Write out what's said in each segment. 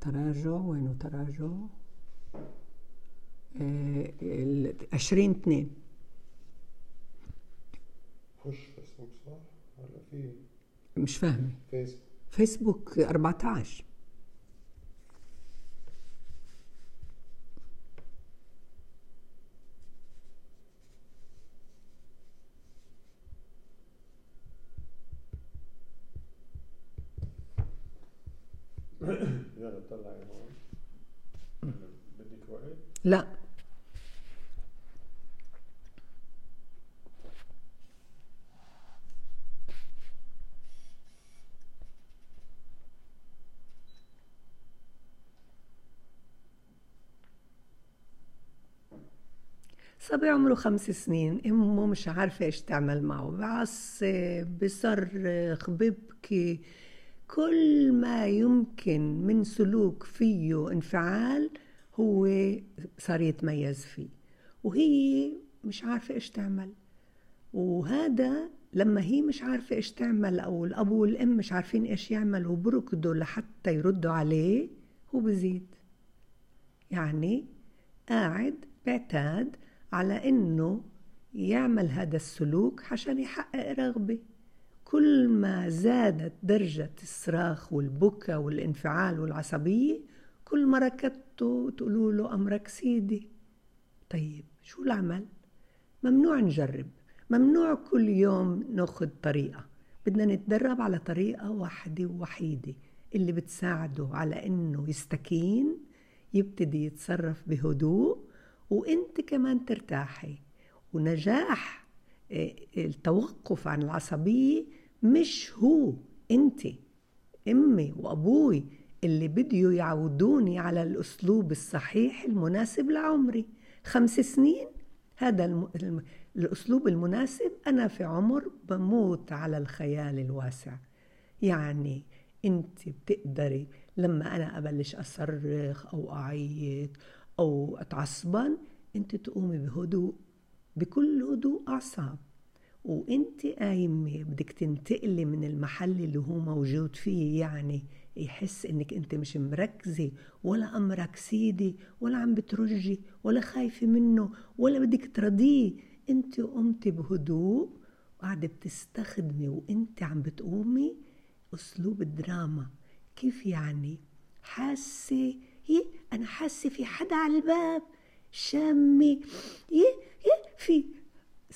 تراجع وينه تراجع عشرين اتنين خش فيسبوك صح ولا في مش فاهمة فيسبوك 14 رجال اطلع هون؟ بدك وقت؟ لا. صبي عمره خمس سنين. أمه مش عارفة إيش تعمل معه. بعصب بصرخ ببكي. كل ما يمكن من سلوك فيه انفعال هو صار يتميز فيه وهي مش عارفة إيش تعمل. وهذا لما هي مش عارفة إيش تعمل أو الأب والأم مش عارفين إيش يعملوا وبركضوا لحتى يردوا عليه هو بزيد. يعني قاعد بعتاد على إنه يعمل هذا السلوك عشان يحقق رغبة. كل ما زادت درجة الصراخ والبكا والانفعال والعصبية كل ما ركضتوا تقولوا له أمرك سيدي. طيب شو العمل؟ ممنوع نجرب ممنوع كل يوم ناخد طريقة. بدنا نتدرب على طريقة واحدة ووحيدة اللي بتساعده على إنه يستكين يبتدي يتصرف بهدوء وإنت كمان ترتاحي. ونجاح آه، التوقف عن العصبية مش هو انت. امي وابوي اللي بديوا يعودوني على الأسلوب الصحيح المناسب لعمري. خمس سنين؟ هذا الم... الم... الأسلوب المناسب. أنا في عمر بموت على الخيال الواسع. يعني انت بتقدري لما أنا أبلش أصرخ أو أعيط أو اتعصبن انت تقومي بهدوء بكل هدوء أعصاب. وانت قايمه بدك تنتقلي من المحل اللي هو موجود فيه يعني يحس إنك أنت مش مركزة ولا أمرك سيدي ولا عم بترجي ولا خايفة منه ولا بدك ترضيه. أنت قمتي بهدوء وقاعدة بتستخدمي وأنت عم بتقومي أسلوب الدراما. كيف يعني؟ حاسة؟ يه أنا حاسة في حدا على الباب. شامة؟ يه يه في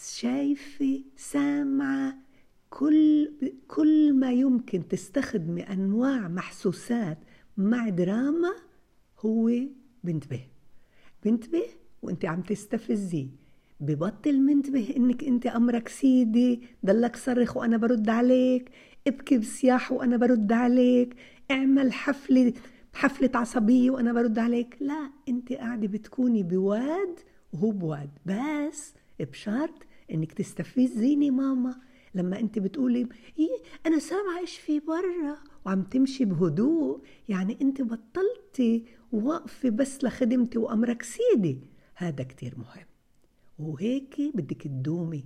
شايفة سامعة كل كل ما يمكن تستخدمي أنواع محسوسات مع دراما هو بنتبه بنتبه وأنت عم تستفزيه ببطل منتبه إنك أنت أمرك سيدي ضلك صرخ وأنا برد عليك. ابكي بصياح وأنا برد عليك. اعمل حفلة حفلة عصبية وأنا برد عليك. لا أنت قاعدة بتكوني بواد وهو بواد. بس بشرط إنك تستفزيني ماما لما أنت بتقولي إيه أنا سامعة إيش في برا وعم تمشي بهدوء. يعني أنت بطلتي واقفه بس لخدمتي وأمرك سيدي. هذا كتير مهم. وهيك بدك تدومي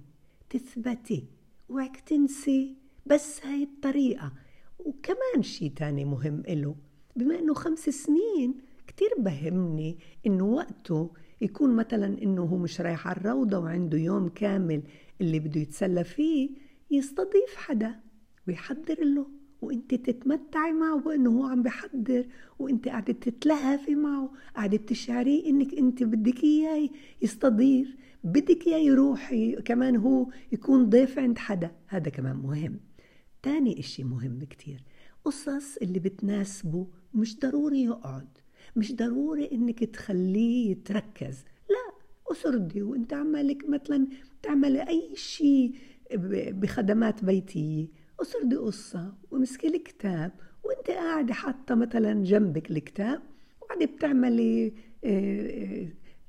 تثبتي اوعك تنسي بس هاي الطريقة. وكمان شي تاني مهم إله بما إنه خمس سنين كتير بهمني إنه وقته يكون مثلا إنه هو مش رايح على الروضة وعنده يوم كامل اللي بده يتسلى فيه يستضيف حدا ويحضر له وإنت تتمتعي معه بانه هو عم بحضر وإنت قاعدة تتلهفي معه قاعدة بتشعريه إنك إنت بدك اياه يستضيف بدك اياه يروح كمان هو يكون ضيف عند حدا. هذا كمان مهم. تاني إشي مهم كتير قصص اللي بتناسبه مش ضروري يقعد. مش ضروري إنك تخليه يتركز. لا اسردي وأنت عمالك مثلا تعملي أي شيء بخدمات بيتيه اسردي قصة وامسكي الكتاب. وأنت قاعدة حاطة مثلا جنبك الكتاب وقاعدة بتعملي آه، آه،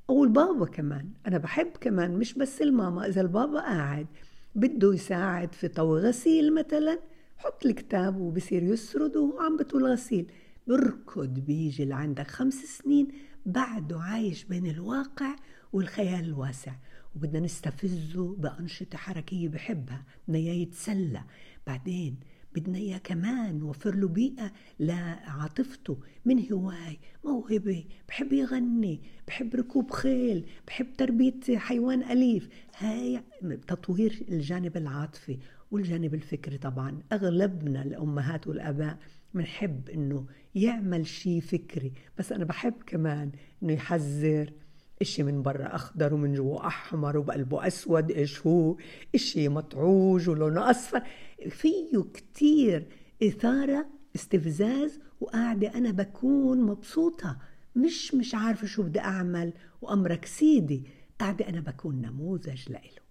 أو البابا كمان. أنا بحب كمان مش بس الماما. إذا البابا قاعد بده يساعد في طوي غسيل مثلا حط الكتاب وبصير يسرد وهو عم بتقول غسيل. بركض بيجي لعندك خمس سنين بعده عايش بين الواقع والخيال الواسع. وبدنا نستفزه بأنشطة حركية بحبها بدنا إياه يتسلى. بعدين بدنا إياه كمان نوفر له بيئة لعاطفته من هواي موهبة بحب يغني بحب ركوب خيل بحب تربية حيوان أليف. هاي تطوير الجانب العاطفي والجانب الفكري طبعا. أغلبنا الأمهات والآباء بنحب إنه يعمل شيء فكري بس أنا بحب كمان إنه يحذر. إشي من برا أخضر ومن جوا أحمر وبقلبه أسود إيش هو؟ إشي مطعوج ولونه أصفر. فيه كتير إثارة استفزاز وقاعدة أنا بكون مبسوطة. مش مش عارفة شو بدي أعمل وأمرك سيدي. قاعدة أنا بكون نموذج لإله